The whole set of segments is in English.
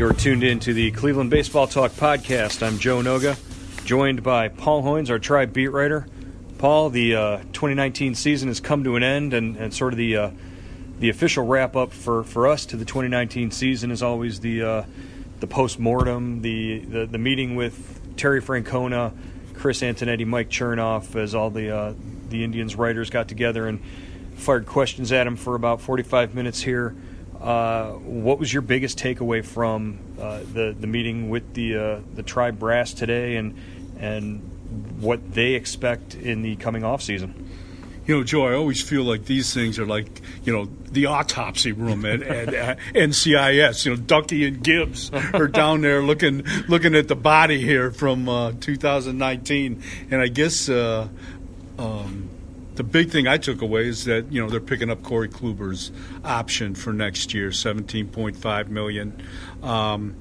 You're tuned in to the Cleveland Baseball Talk podcast. I'm Joe Noga, joined by Paul Hoynes, our tribe beat writer. Paul, the uh, 2019 season has come to an end, and, and sort of the uh, the official wrap up for, for us to the 2019 season is always the uh, the post mortem, the, the the meeting with Terry Francona, Chris Antonetti, Mike Chernoff, as all the uh, the Indians writers got together and fired questions at him for about 45 minutes here. Uh, what was your biggest takeaway from uh, the the meeting with the uh, the tribe brass today, and and what they expect in the coming off season? You know, Joe, I always feel like these things are like, you know, the autopsy room at, at, at NCIS. You know, Ducky and Gibbs are down there looking looking at the body here from uh, 2019, and I guess uh, um, the big thing I took away is that you know they're picking up Corey Kluber's option for next year, 17.5 million. Um,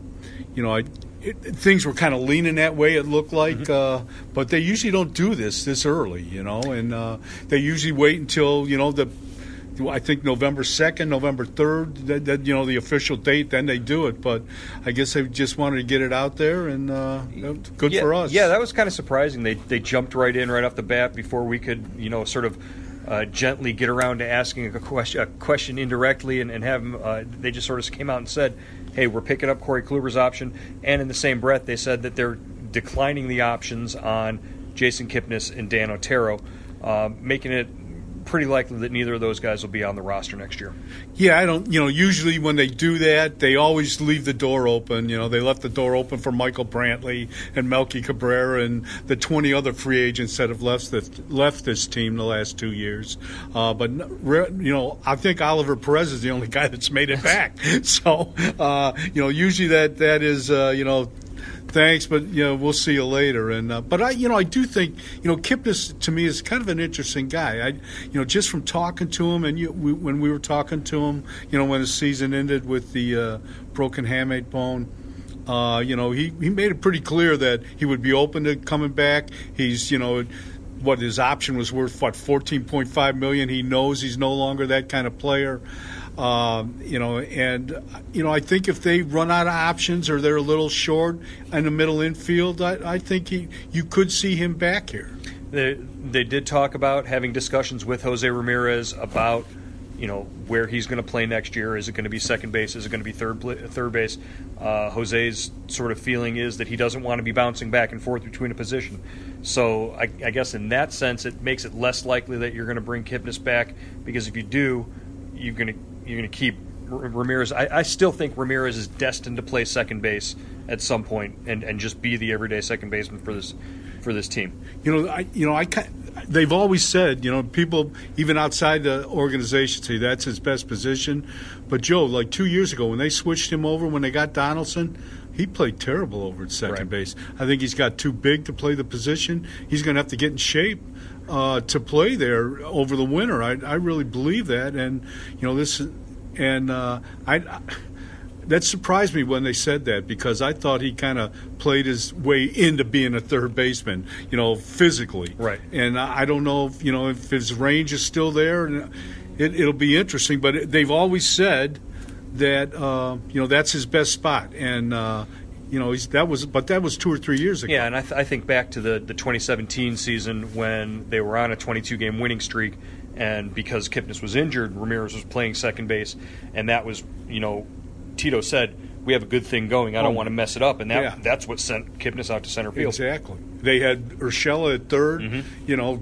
you know, I it, things were kind of leaning that way. It looked like, mm-hmm. uh, but they usually don't do this this early, you know, and uh, they usually wait until you know the. I think November second, November third, that, that, you know the official date. Then they do it, but I guess they just wanted to get it out there, and uh, good yeah, for us. Yeah, that was kind of surprising. They they jumped right in right off the bat before we could, you know, sort of. Uh, gently get around to asking a question, a question indirectly, and, and have them. Uh, they just sort of came out and said, hey, we're picking up Corey Kluber's option. And in the same breath, they said that they're declining the options on Jason Kipnis and Dan Otero, uh, making it pretty likely that neither of those guys will be on the roster next year. Yeah, I don't. You know, usually when they do that, they always leave the door open. You know, they left the door open for Michael Brantley and Melky Cabrera and the 20 other free agents that have left this, left this team the last two years. Uh, but you know, I think Oliver Perez is the only guy that's made it back. so, uh, you know, usually that that is uh, you know thanks, but you know we'll see you later. And uh, but I, you know, I do think you know Kipnis to me is kind of an interesting guy. I, you know, just from talking to him and you, we, when we were talking to him, you know, when the season ended with the uh, broken hamate bone. Uh, you know, he, he made it pretty clear that he would be open to coming back. He's, you know, what his option was worth, what, 14.5 million. He knows he's no longer that kind of player. Um, you know, and you know, I think if they run out of options or they're a little short in the middle infield, I, I think he, you could see him back here. They, they did talk about having discussions with Jose Ramirez about you know where he's going to play next year. Is it going to be second base? Is it going to be third third base? Uh, Jose's sort of feeling is that he doesn't want to be bouncing back and forth between a position. So I, I guess in that sense, it makes it less likely that you're going to bring Kipnis back because if you do, you're going to you're going to keep Ramirez. I, I, still think Ramirez is destined to play second base at some point and, and just be the everyday second baseman for this for this team. You know, I you know I they've always said you know people even outside the organization say that's his best position, but Joe like two years ago when they switched him over when they got Donaldson. He played terrible over at second right. base. I think he's got too big to play the position. He's going to have to get in shape uh, to play there over the winter. I, I really believe that, and you know this, and uh, I. That surprised me when they said that because I thought he kind of played his way into being a third baseman, you know, physically. Right. And I don't know if you know if his range is still there. And it, it'll be interesting, but they've always said that uh, you know that's his best spot, and uh, you know that was but that was two or three years ago. Yeah, and I, th- I think back to the the 2017 season when they were on a 22 game winning streak, and because Kipnis was injured, Ramirez was playing second base, and that was you know Tito said we have a good thing going. I don't Oh. want to mess it up, and that Yeah. that's what sent Kipnis out to center field. Exactly. They had Urshela at 3rd Mm-hmm. you know,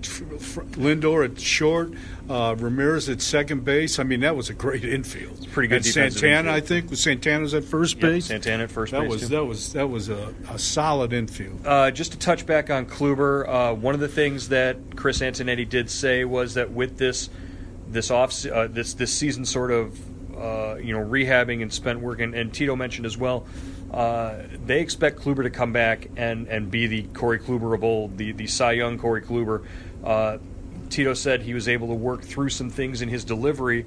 Lindor at short, uh, Ramirez at second base. I mean, that was a great infield. pretty good And Santana, infield. I think, was Santana's at first Yeah, base. Santana at first that base, was too. that was that was a, a solid infield. Uh, just to touch back on Kluber, uh, one of the things that Chris Antonetti did say was that with this this off uh, this this season sort of uh, you know rehabbing and spent work, and, and Tito mentioned as well, uh, they expect Kluber to come back and, and be the Corey Kluber of old, the the Cy Young Corey Kluber. Uh, Tito said he was able to work through some things in his delivery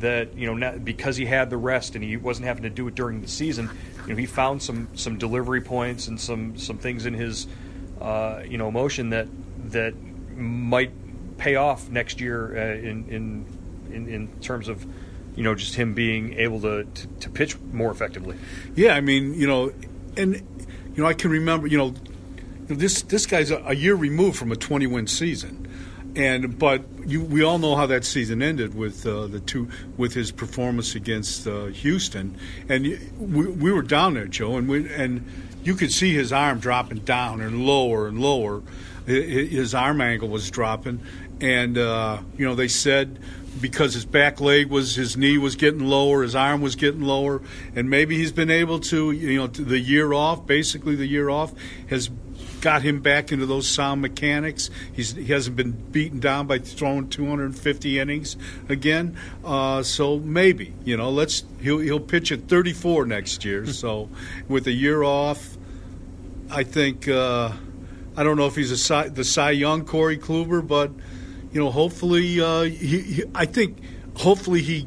that you know not, because he had the rest and he wasn't having to do it during the season. You know, he found some some delivery points and some some things in his uh, you know motion that that might pay off next year uh, in, in in in terms of you know just him being able to, to, to pitch more effectively. Yeah, I mean, you know, and you know, I can remember, you know, this this guy's a, a year removed from a 20 win season, and but you, we all know how that season ended with uh, the two with his performance against uh, Houston, and we, we were down there, Joe, and we and you could see his arm dropping down and lower and lower. His arm angle was dropping, and uh, you know they said because his back leg was his knee was getting lower, his arm was getting lower, and maybe he's been able to you know the year off, basically the year off has got him back into those sound mechanics. He's he hasn't been beaten down by throwing 250 innings again. Uh, so maybe you know let's he'll he'll pitch at 34 next year. so with a year off, I think uh, I don't know if he's a Cy, the Cy Young Corey Kluber, but you know hopefully uh, he, he I think hopefully he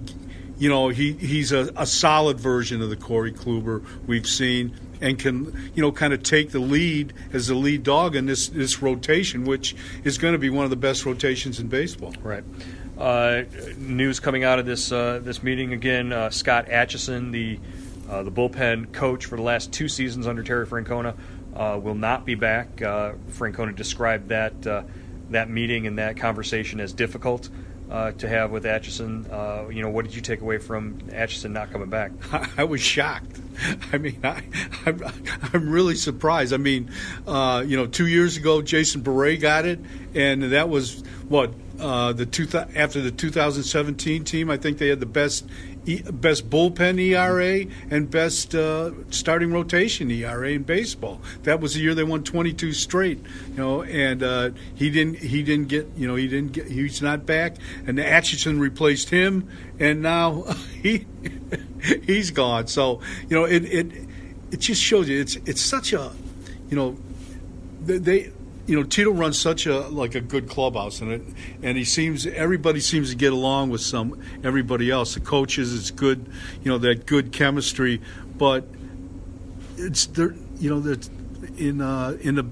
you know he he's a, a solid version of the Corey Kluber we've seen and can you know kind of take the lead as the lead dog in this this rotation, which is going to be one of the best rotations in baseball. Right. Uh, news coming out of this uh, this meeting again. Uh, Scott Atchison, the uh, the bullpen coach for the last two seasons under Terry Francona, uh, will not be back. Uh, Francona described that that meeting and that conversation as difficult uh, to have with Atchison. Uh, you know, what did you take away from Atchison not coming back? I was shocked. I mean, I, I'm, I'm really surprised. I mean, uh, you know, two years ago, Jason Bere got it, and that was what uh, the two thou- after the 2017 team. I think they had the best best bullpen ERA and best uh, starting rotation ERA in baseball. That was the year they won 22 straight. You know, and uh, he didn't he didn't get you know he didn't get he's not back, and Atchison replaced him, and now he he's gone. So you know it it it just shows you it's it's such a you know they. You know, Tito runs such a like a good clubhouse, and it, and he seems everybody seems to get along with some everybody else. The coaches, it's good, you know, that good chemistry. But it's there, you know, that in uh, in the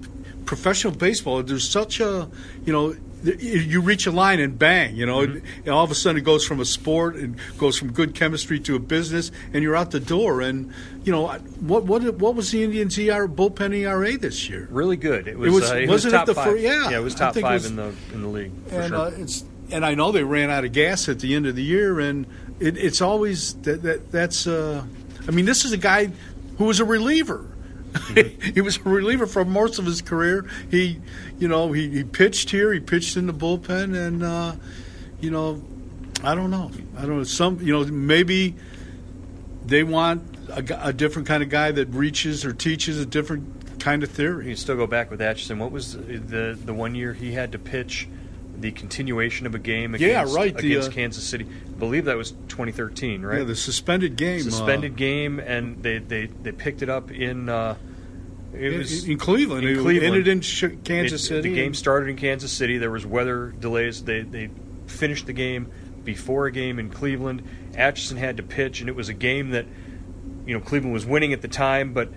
professional baseball, there's such a, you know, you reach a line and bang, you know, and all of a sudden it goes from a sport and goes from good chemistry to a business, and you're out the door. And you know, what what what was the Indians' ER bullpen ERA this year? Really good. It was. was- uh, it wasn't was it top the five. yeah, yeah, it was top five was- in the in the league for and sure. uh, it's and I know they ran out of gas at the end of the year, and it, it's always that, that that's. Uh, I mean, this is a guy who was a reliever. he was a reliever for most of his career. He, you know, he, he pitched here, he pitched in the bullpen, and uh, you know, I don't know, I don't know. Some, you know, maybe they want a, a different kind of guy that reaches or teaches a different kind of theory. can still go back with Atchison. What was the the one year he had to pitch the continuation of a game Yeah, against, right, the, against uh, Kansas City? I believe that was 2013, right? Yeah, the suspended game. uh, Suspended game, and they, they, they picked it up in uh, it in, was in Cleveland. in it Cleveland. ended in Kansas It- City. The game started in Kansas City. There was weather delays. They they finished the game before a game in Cleveland. Atchison had to pitch, and it was a game that you know Cleveland was winning at the time, but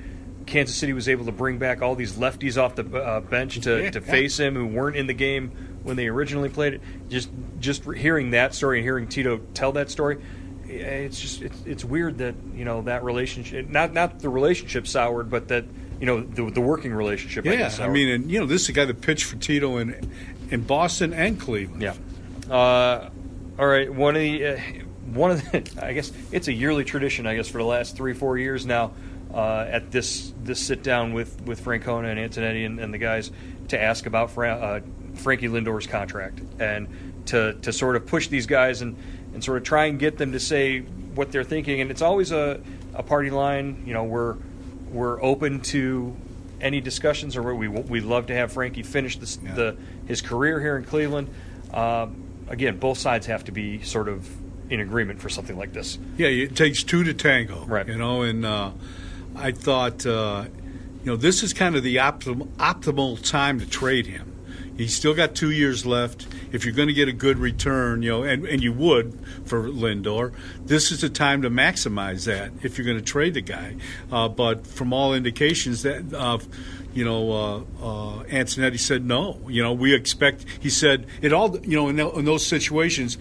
Kansas City was able to bring back all these lefties off the uh, bench to, Yeah. to face him who weren't in the game when they originally played it. Just just hearing that story and hearing Tito tell that story, it's just it's, it's weird that you know that relationship not not the relationship soured, but that you know the, the working relationship. I, Yeah, guess, I mean, and you know, this is the guy that pitched for Tito in in Boston and Cleveland. Yeah. Uh, all right. One of the uh, one of the I guess it's a yearly tradition. I guess for the last three four years now. Uh, at this this sit down with with Francona and Antonetti and, and the guys to ask about Fra- uh, Frankie Lindor's contract and to to sort of push these guys and and sort of try and get them to say what they're thinking. And it's always a a party line. You know, we're we're open to any discussions, or we we love to have Frankie finish this, Yeah. the his career here in Cleveland. Um, again, both sides have to be sort of in agreement for something like this. Yeah, it takes two to tango. Right. You know, and uh, I thought, uh, you know, this is kind of the optimal, optimal time to trade him. He's still got two years left. If you're going to get a good return, you know, and, and you would for Lindor, this is the time to maximize that if you're going to trade the guy. Uh, but from all indications, that uh, you know, uh, uh, Antonetti said no. You know, we expect. He said it all. You know, in, in those situations,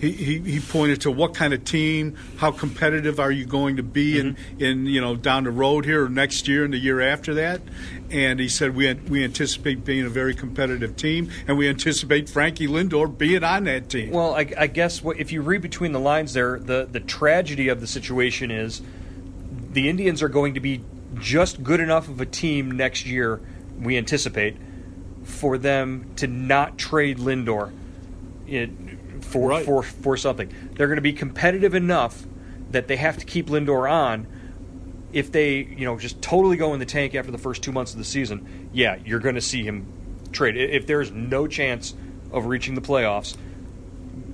he, he, he pointed to what kind of team, how competitive are you going to be in, mm-hmm. in you know down the road here or next year and the year after that, and he said we we anticipate being a very competitive team and we anticipate Frankie Lindor being on that team. Well, I, I guess what, if you read between the lines there, the, the tragedy of the situation is the Indians are going to be just good enough of a team next year, we anticipate, for them to not trade Lindor. It, for, Right. for, for something. They're going to be competitive enough that they have to keep Lindor on. If they, you know, just totally go in the tank after the first two months of the season, yeah, you're going to see him trade. If there's no chance of reaching the playoffs,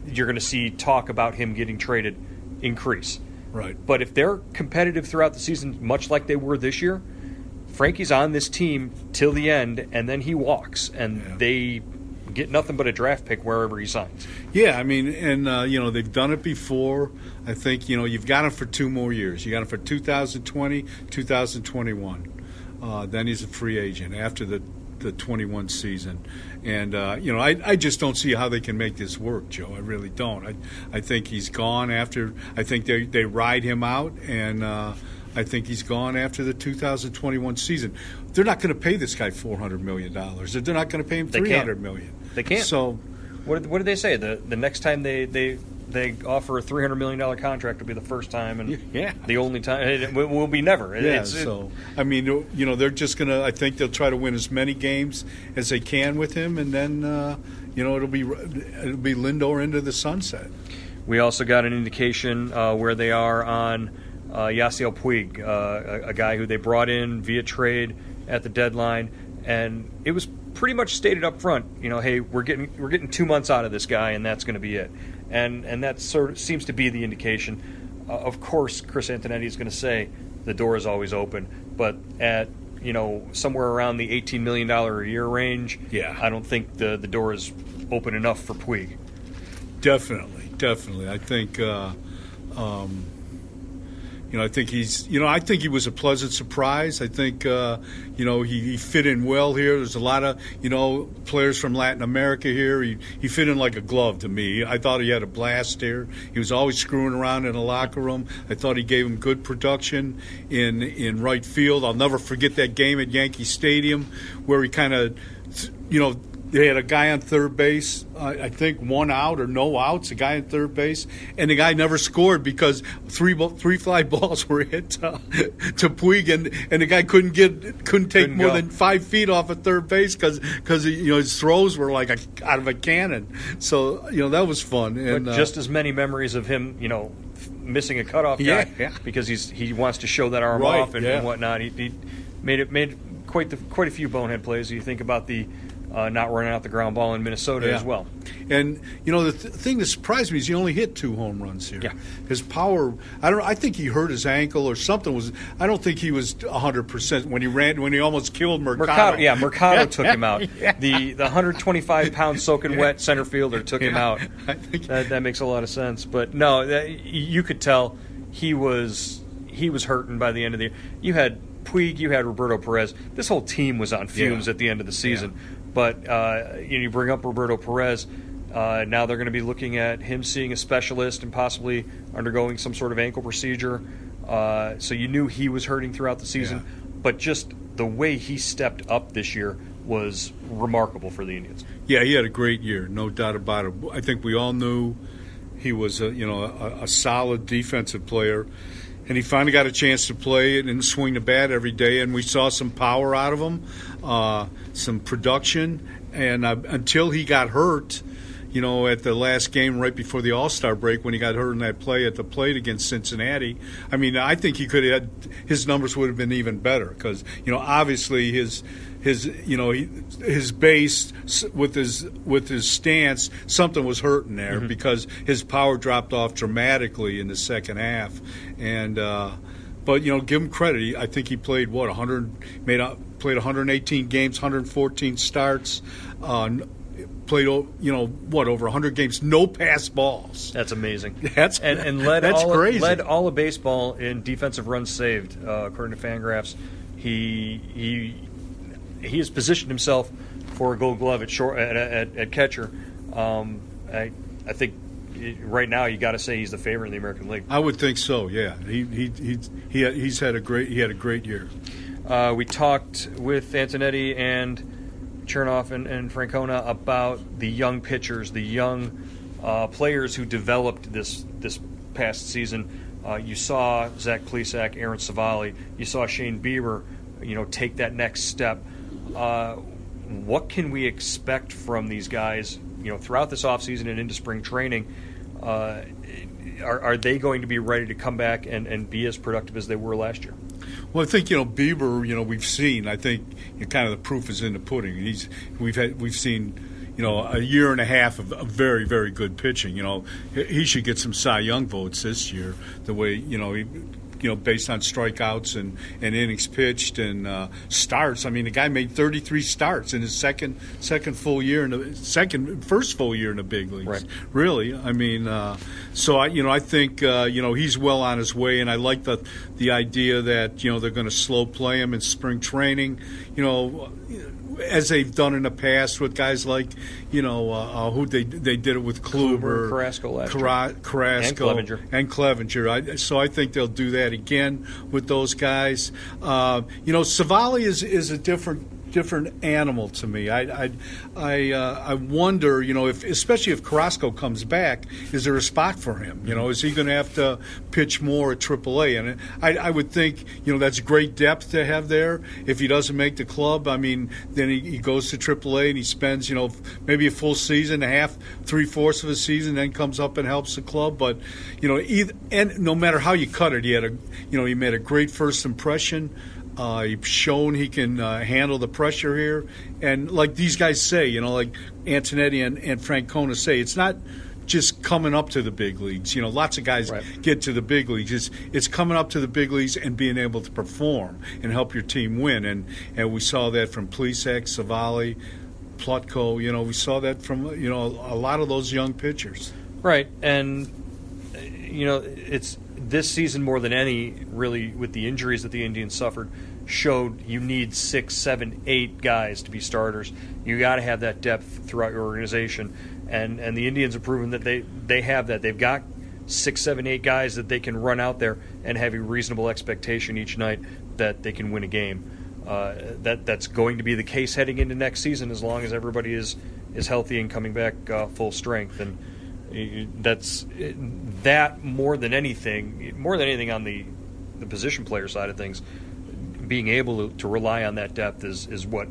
you're going to see talk about him getting traded increase. right. But if they're competitive throughout the season, much like they were this year, Frankie's on this team till the end, and then he walks, and Yeah. they get nothing but a draft pick wherever he signs. Yeah, I mean, and uh, you know they've done it before. I think you know you've got him for two more years. You got him for 2020, 2021. Uh, then he's a free agent after the the 21 season, and uh, you know I, I just don't see how they can make this work, Joe. I really don't. I I think he's gone after. I think they they ride him out, and uh, I think he's gone after the 2021 season. They're not going to pay this guy 400 million dollars. They're not going to pay him They can't. 300 million. They can't. So. What did, what did they say? The the next time they they they offer a three hundred million dollar contract will be the first time and Yeah. the only time it will, be never. It- Yeah, it's- it- so I mean, you know, they're just gonna. I think they'll try to win as many games as they can with him, and then uh, you know it'll be it'll be Lindor into the sunset. We also got an indication uh, where they are on Yasiel Puig, uh, a, a guy who they brought in via trade at the deadline, and it was pretty much stated up front. You know, hey, we're getting we're getting two months out of this guy, and that's going to be it. And and that sort of seems to be the indication. Uh, of course, Chris Antonetti is going to say the door is always open, but at you know somewhere around the eighteen million dollar a year range, Yeah. I don't think the the door is open enough for Puig. Definitely, definitely. I think. Uh, um, you know, I think he's. You know, I think he was a pleasant surprise. I think, uh, you know, he, he fit in well here. There's a lot of, you know, players from Latin America here. He he fit in like a glove to me. I thought he had a blast here. He was always screwing around in the locker room. I thought he gave him good production in in right field. I'll never forget that game at Yankee Stadium where he kind of, you know. They had a guy on third base, uh, I think one out or no outs, a guy on third base, and the guy never scored because three three fly balls were hit uh, to Puig, and, and the guy couldn't get couldn't take Couldn't more go. than five feet off of third base because because you know his throws were like a, out of a cannon. So you know that was fun. And but uh, just as many memories of him, you know, missing a cutoff guy Yeah, yeah. because he's he wants to show that arm Right, off and, yeah. and whatnot. He, he made it made quite the quite a few bonehead plays. You think about the uh, not running out the ground ball in Minnesota Yeah. as well. And you know the th- thing that surprised me is he only hit two home runs here. Yeah. His power, I don't. I think he hurt his ankle or something. Was I don't think he was hundred percent when he ran when he almost killed Mercado. Mercado, yeah, Mercado took him out. Yeah. The the 125 pound soaking wet center fielder took him out. I think- That, that makes a lot of sense. But no, that, you could tell he was he was hurting by the end of the year. You had Puig, you had Roberto Perez. This whole team was on fumes Yeah. at the end of the season. But uh, you, bring up Roberto Perez. Uh, now they're going to be looking at him seeing a specialist and possibly undergoing some sort of ankle procedure. Uh, so you knew he was hurting throughout the season, Yeah. but just the way he stepped up this year was remarkable for the Indians. Yeah, he had a great year, no doubt about it. I think we all knew he was a, you know a, a solid defensive player, and he finally got a chance to play and swing the bat every day, and we saw some power out of him, uh, some production, and uh, until he got hurt. You know, at the last game right before the All Star break, when he got hurt in that play at the plate against Cincinnati, I mean, I think he could have had his numbers would have been even better because you know, obviously his his you know he, his base with his with his stance something was hurting there because his power dropped off dramatically in the second half. And uh, but you know give him credit. I think he played what 100 made played 118 games 114 starts uh, played you know what over 100 games no pass balls That's amazing. That's- and, and led that's all crazy. led all of baseball in defensive runs saved, uh, according to Fangraphs. He he he has positioned himself for a Gold Glove at short at, at, at catcher. Um, I I think right now you got to say he's the favorite in the American League. I would think so yeah he he he, he had, he's had a great he had a great year Uh, we talked with Antonetti and Chernoff and, and Francona about the young pitchers, the young uh, players who developed this this past season. Uh, you saw Zach Plesac, Aaron Civale. You saw Shane Bieber, you know, take that next step. Uh, what can we expect from these guys, you know, throughout this offseason and into spring training? Uh, are, are they going to be ready to come back and, and be as productive as they were last year? Well, I think you know Bieber. You know we've seen. I think you know, kind of the proof is in the pudding. He's we've had we've seen you know a year and a half of, of very very good pitching. You know he, he should get some Cy Young votes this year. The way you know he. You know, based on strikeouts and, and innings pitched and uh, starts. I mean, the guy made 33 starts in his second second full year in the second first full year in the big leagues. Right. Really, I mean, uh, so I you know I think uh, you know he's well on his way, and I like the the idea that you know they're going to slow play him in spring training. You know, as they've done in the past with guys like you know uh, uh, who they they did it with Kluber, Kluber, Carrasco last. Cara- Carrasco, And Clevinger. and Clevinger. I, so I think they'll do that again with those guys. Uh, you know, Civale is is a different different animal to me. I I I, uh, I wonder, you know, if especially if Carrasco comes back, is there a spot for him? You know, is he going to have to pitch more at AAA? And I, I would think, you know, that's great depth to have there. If he doesn't make the club, I mean, then he, he goes to AAA and he spends, you know, maybe a full season, a half, three fourths of a season, then comes up and helps the club. But you know, either, and no matter how you cut it, he had a, you know, he made a great first impression. Uh, he's shown he can uh, handle the pressure here, and like these guys say, you know, like Antonetti and, and Francona say, it's not just coming up to the big leagues. You know, lots of guys Right. get to the big leagues. It's, it's coming up to the big leagues and being able to perform and help your team win. And and we saw that from Plesac, Civale, Plutko. You know, we saw that from you know a lot of those young pitchers. Right, and uh, you know it's this season more than any, really, with the injuries that the Indians suffered, showed you need six, seven, eight guys to be starters. You got to have that depth throughout your organization, and and the Indians have proven that they they have that. They've got six, seven, eight guys that they can run out there and have a reasonable expectation each night that they can win a game. Uh, that that's going to be the case heading into next season as long as everybody is is healthy and coming back uh, full strength and that's that more than anything more than anything on the the position player side of things being able to, to rely on that depth is is what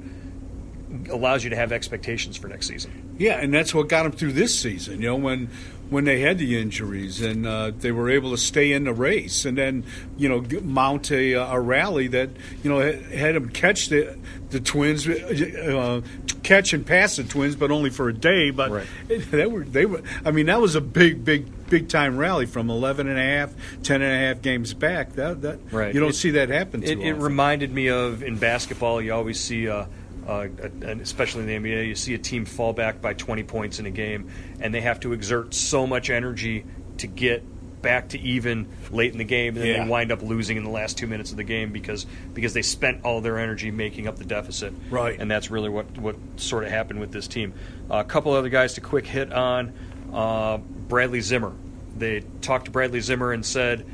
allows you to have expectations for next season Yeah, and that's what got them through this season. You know, when when they had the injuries and uh, they were able to stay in the race, and then you know mount a, a rally that you know had, had them catch the the Twins, uh, catch and pass the Twins, but only for a day. But Right. they were they were. I mean, that was a big, big, big time rally from 11 and a half, 10 and a half games back. That that Right. you don't It- see that happen. Too it, it reminded me of in basketball you always see uh, uh, and especially in the NBA you see a team fall back by 20 points in a game and they have to exert so much energy to get back to even late in the game, and then Yeah. they wind up losing in the last two minutes of the game because because they spent all their energy making up the deficit. Right. and that's really what what sort of happened with this team. a couple other guys to quick hit on. Uh, Bradley Zimmer. They talked to Bradley Zimmer and said,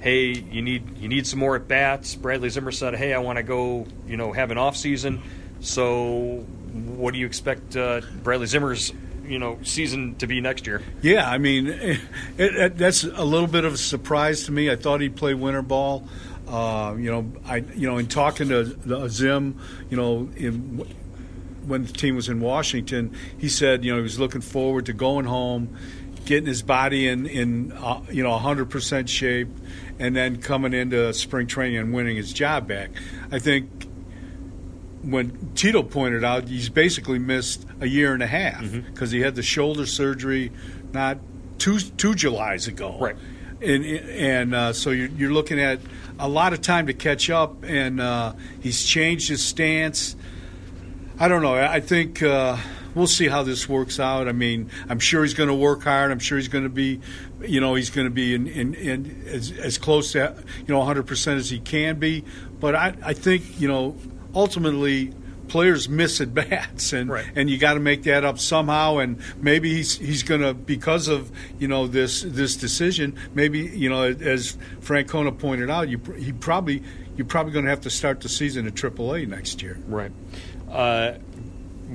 "Hey, you need you need some more at bats." Bradley Zimmer said, "Hey, I want to go, you know, have an off season. So, what do you expect uh, Bradley Zimmer's you know season to be next year?" Yeah, I mean, it, it, that's a little bit of a surprise to me. I thought he'd play winter ball. Uh, you know, I you know, in talking to the Zim, you know, in when the team was in Washington, he said, you know, he was looking forward to going home, getting his body in in uh, you know 100% shape, and then coming into spring training and winning his job back. I think when Tito pointed out, he's basically missed a year and a half because he had the shoulder surgery not two two Julys ago. Right. And and uh, so you're, you're looking at a lot of time to catch up, and uh, he's changed his stance. I don't know. I think uh, we'll see how this works out. I mean, I'm sure he's going to work hard. I'm sure he's going to be, you know, he's going to be in, in, in as, as close to, you know, 100% as he can be. But I, I think, you know, ultimately players miss at bats and Right. and you got to make that up somehow and maybe he's he's going to because of you know this this decision maybe you know as Francona pointed out you he probably you're probably going to have to start the season at AAA next year Right. Uh,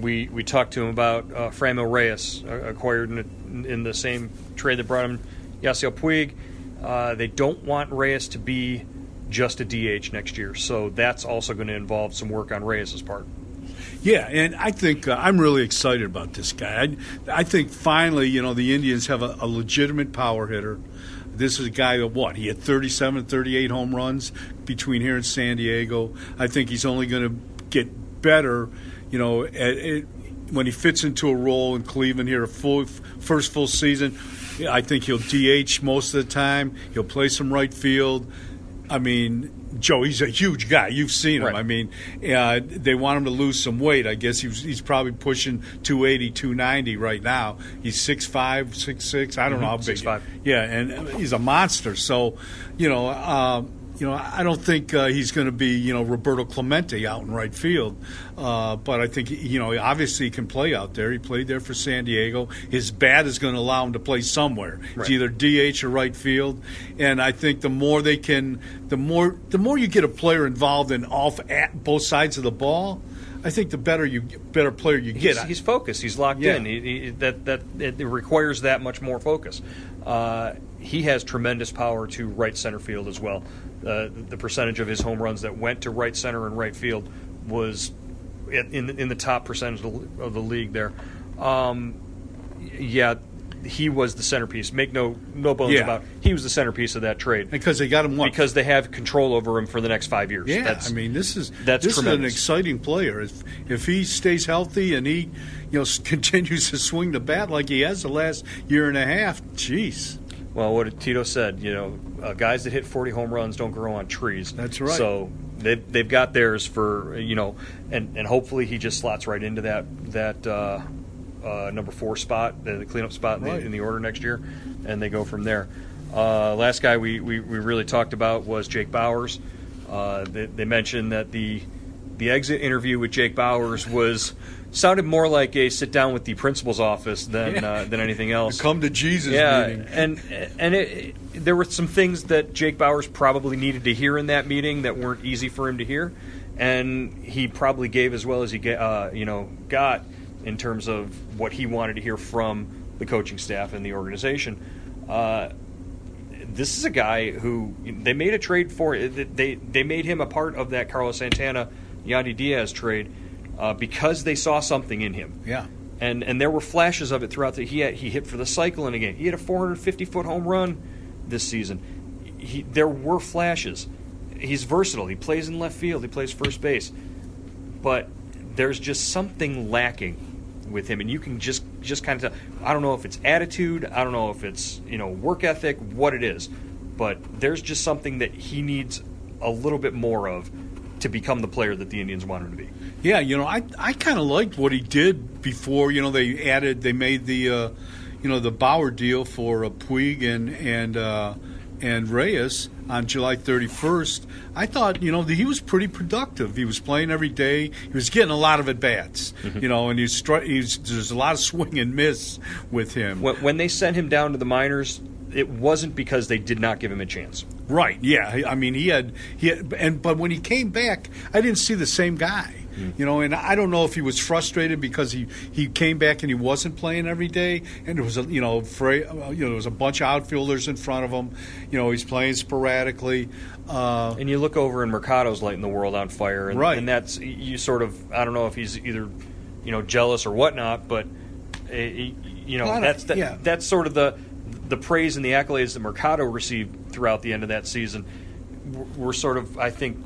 we we talked to him about uh, Franmil Reyes, uh, acquired in, in the same trade that brought him Yasiel Puig. Uh, they don't want Reyes to be just a DH next year, so that's also going to involve some work on Reyes' part. Yeah, and I think uh, I'm really excited about this guy. I, I think finally, you know, the Indians have a, a legitimate power hitter. This is a guy that what he had 37, 38 home runs between here and San Diego. I think he's only going to get better, you know, at, at, when he fits into a role in Cleveland here, a full first full season. I think he'll DH most of the time. He'll play some right field. I mean, Joe, he's a huge guy. You've seen him. Right. I mean, uh, they want him to lose some weight. I guess he's, he's probably pushing 280, 290 right now. He's 6'5", 6'6". I don't know how big. 6'5". Yeah, and he's a monster. So, you know, uh, you know, I don't think uh, he's going to be, you know, Roberto Clemente out in right field. Uh, but I think, you know, obviously he can play out there. He played there for San Diego. His bat is going to allow him to play somewhere. It's either DH or right field. And I think the more they can, the more the more you get a player involved in off at both sides of the ball, I think the better you better player you get. He's, he's focused. He's locked Yeah. in. He, he, that that it requires that much more focus. Uh, he has tremendous power to right center field as well. Uh, the percentage of his home runs that went to right center and right field was in in, the top percentage of the, of the league there. Um, yeah, he was the centerpiece. Make no no bones Yeah. about. It. He was the centerpiece of that trade because they got him what? because they have control over him for the next five years. Yeah, That's- I mean this is that's this is an exciting player. If if he stays healthy and he you know continues to swing the bat like he has the last year and a half, jeez. Well, what Tito said, you know, uh, guys that hit 40 home runs don't grow on trees. That's right. So they've, they've got theirs for, you know, and, and hopefully he just slots right into that that uh, uh, number four spot, the, the cleanup spot in, Right. the, in the order next year, and they go from there. Uh, last guy we, we, we really talked about was Jake Bauers. Uh, they, they mentioned that the the exit interview with Jake Bauers was sounded more like a sit down with the principal's office than Yeah. uh, than anything else. Come to Jesus Yeah, meeting. and and it, it- there were some things that Jake Bauers probably needed to hear in that meeting that weren't easy for him to hear, and he probably gave as well as he get, uh, you know got in terms of what he wanted to hear from the coaching staff and the organization. Uh, this is a guy who they made a trade for. They they made him a part of that Carlos Santana, Yandy Diaz trade uh, because they saw something in him Yeah. and and there were flashes of it throughout the he had, he hit for the cycle in a game. He had a 450 foot home run this season. He, there were flashes. He's versatile. He plays in left field. He plays first base, but there's just something lacking with him, and you can just just kind of tell. I don't know if it's attitude. I don't know if it's you know work ethic. What it is, but there's just something that he needs a little bit more of to become the player that the Indians want him to be. Yeah, you know, I I kind of liked what he did before. You know, they added, they made the, uh, you know, the Bauer deal for uh, Puig and and uh, and Reyes on July 31st, I thought, you know, he was pretty productive. He was playing every day. He was getting a lot of at bats, mm-hmm. you know, and he's, he's, there's a lot of swing and miss with him. When, when they sent him down to the minors, it wasn't because they did not give him a chance. Right. Yeah. I mean, he had he had, and but when he came back, I didn't see the same guy. Mm. You know, and I don't know if he was frustrated because he, he came back and he wasn't playing every day, and there was a you know for, you know there was a bunch of outfielders in front of him. You know, he's playing sporadically. Uh, and you look over and Mercado's lighting the world on fire, and, right. and that's you sort of I don't know if he's either you know jealous or whatnot, but uh, you know that's that, yeah. that's sort of the the praise and the accolades that Mercado received throughout the end of that season were sort of I think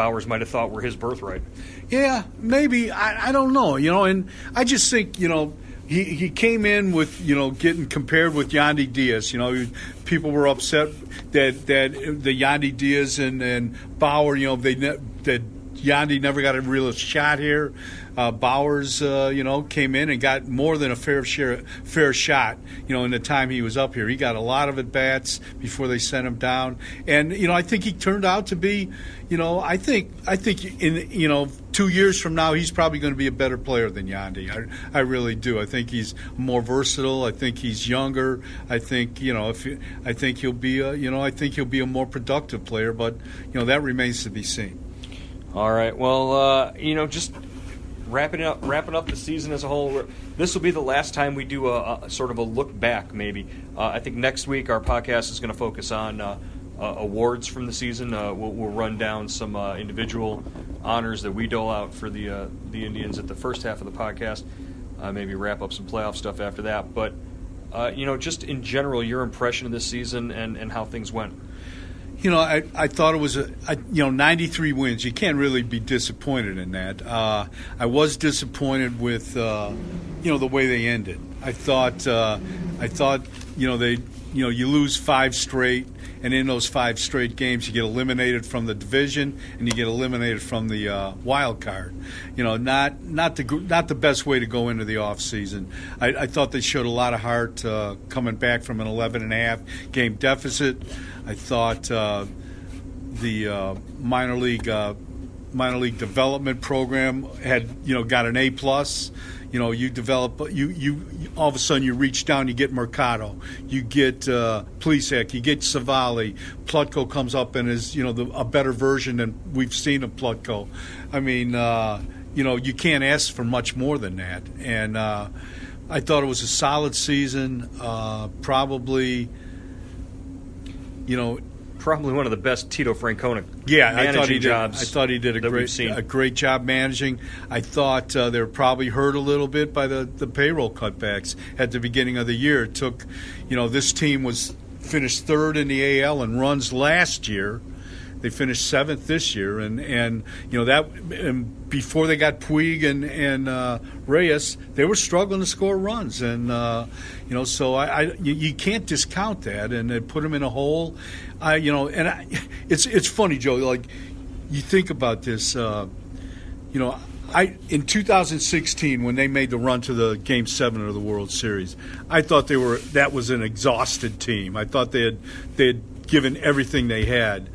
Bauers might have thought were his birthright. Yeah, maybe. I, I don't know. You know, and I just think you know he, he came in with you know getting compared with Yandy Diaz. You know, people were upset that that the Yandy Diaz and, and Bauer. You know, they that Yandy never got a real shot here. Uh, Bauers, uh, you know, came in and got more than a fair share, fair shot. You know, in the time he was up here, he got a lot of at bats before they sent him down. And you know, I think he turned out to be, you know, I think I think in you know two years from now he's probably going to be a better player than Yandy. I, I really do. I think he's more versatile. I think he's younger. I think you know if I think he'll be a, you know I think he'll be a more productive player. But you know that remains to be seen. All right. Well, uh, you know, just wrapping up wrapping up the season as a whole. This will be the last time we do a, a sort of a look back. Maybe uh, I think next week our podcast is going to focus on uh, uh, awards from the season. Uh, we'll, we'll, run down some uh, individual honors that we dole out for the uh, the Indians at the first half of the podcast. maybe wrap up some playoff stuff after that. But you know, just in general, your impression of this season and, and how things went you know, I, I thought it was a, you know 93 wins. You can't really be disappointed in that. Uh, I was disappointed with uh, you know the way they ended. I thought uh, I thought you know they you know you lose five straight, and in those five straight games you get eliminated from the division and you get eliminated from the uh, wild card. You know, not not the not the best way to go into the off season. I, I thought they showed a lot of heart uh, coming back from an 11 and a half game deficit. I thought uh, the uh, minor league uh, minor league development program had you know got an A plus. You know, you develop you you all of a sudden you reach down, you get Mercado, you get uh, you get Civale. Plutko comes up and is you know the, a better version than we've seen of Plutko. I mean, uh, you know, you can't ask for much more than that. And uh, I thought it was a solid season. Uh, probably you know, probably one of the best Tito Francona yeah, I thought he did, I thought he did a great a great job managing. I thought uh, they were probably hurt a little bit by the, the payroll cutbacks at the beginning of the year. It took, you know, this team was finished third in the AL and runs last year. They finished seventh this year, and, and you know that and before they got Puig and and uh, Reyes, they were struggling to score runs, and uh, you know so I, I you, can't discount that, and it put them in a hole. I you know, and I, it's it's funny, Joe. Like you think about this, uh, you know. I in 2016 when they made the run to the Game Seven of the World Series, I thought they were that was an exhausted team. I thought they had they had given everything they had,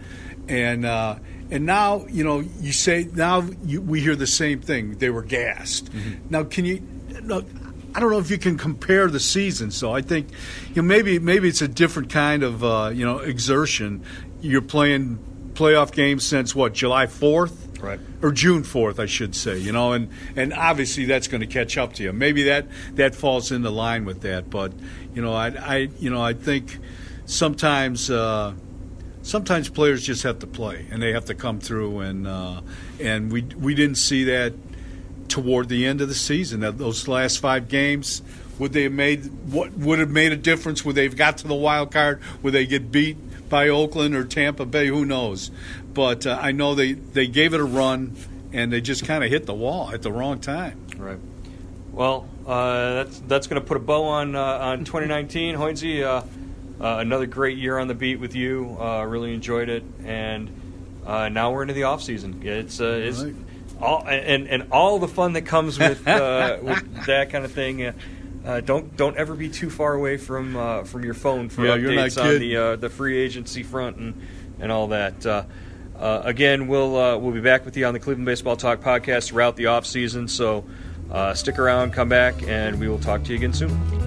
and uh, and now you know you say now you, we hear the same thing. They were gassed. Mm-hmm. Now can you? No, I don't know if you can compare the seasons. So I think you know maybe maybe it's a different kind of uh, you know exertion. You're playing playoff games since what July fourth. Right. Or June fourth, I should say. You know, and, and obviously that's going to catch up to you. Maybe that, that falls into line with that. But you know, I, I you know I think sometimes uh, sometimes players just have to play and they have to come through and uh, and we we didn't see that toward the end of the season. That those last five games would they have made what would have made a difference? Would they've got to the wild card? Would they get beat by Oakland or Tampa Bay? Who knows? But uh, I know they they gave it a run and they just kind of hit the wall at the wrong time. Right. Well uh, that's that's going to put a bow on uh, on 2019 Hoynesy uh, uh, another great year on the beat with you. Uh, really enjoyed it, and uh, now we're into the off season. It's uh, it's right. all and and all the fun that comes with, uh, with that kind of thing. Uh, don't don't ever be too far away from uh, from your phone for Yeah, updates on the uh, the free agency front and and all that. Uh, uh, again, we'll uh, we'll be back with you on the Cleveland Baseball Talk podcast throughout the off season. So uh, stick around, come back, and we will talk to you again soon.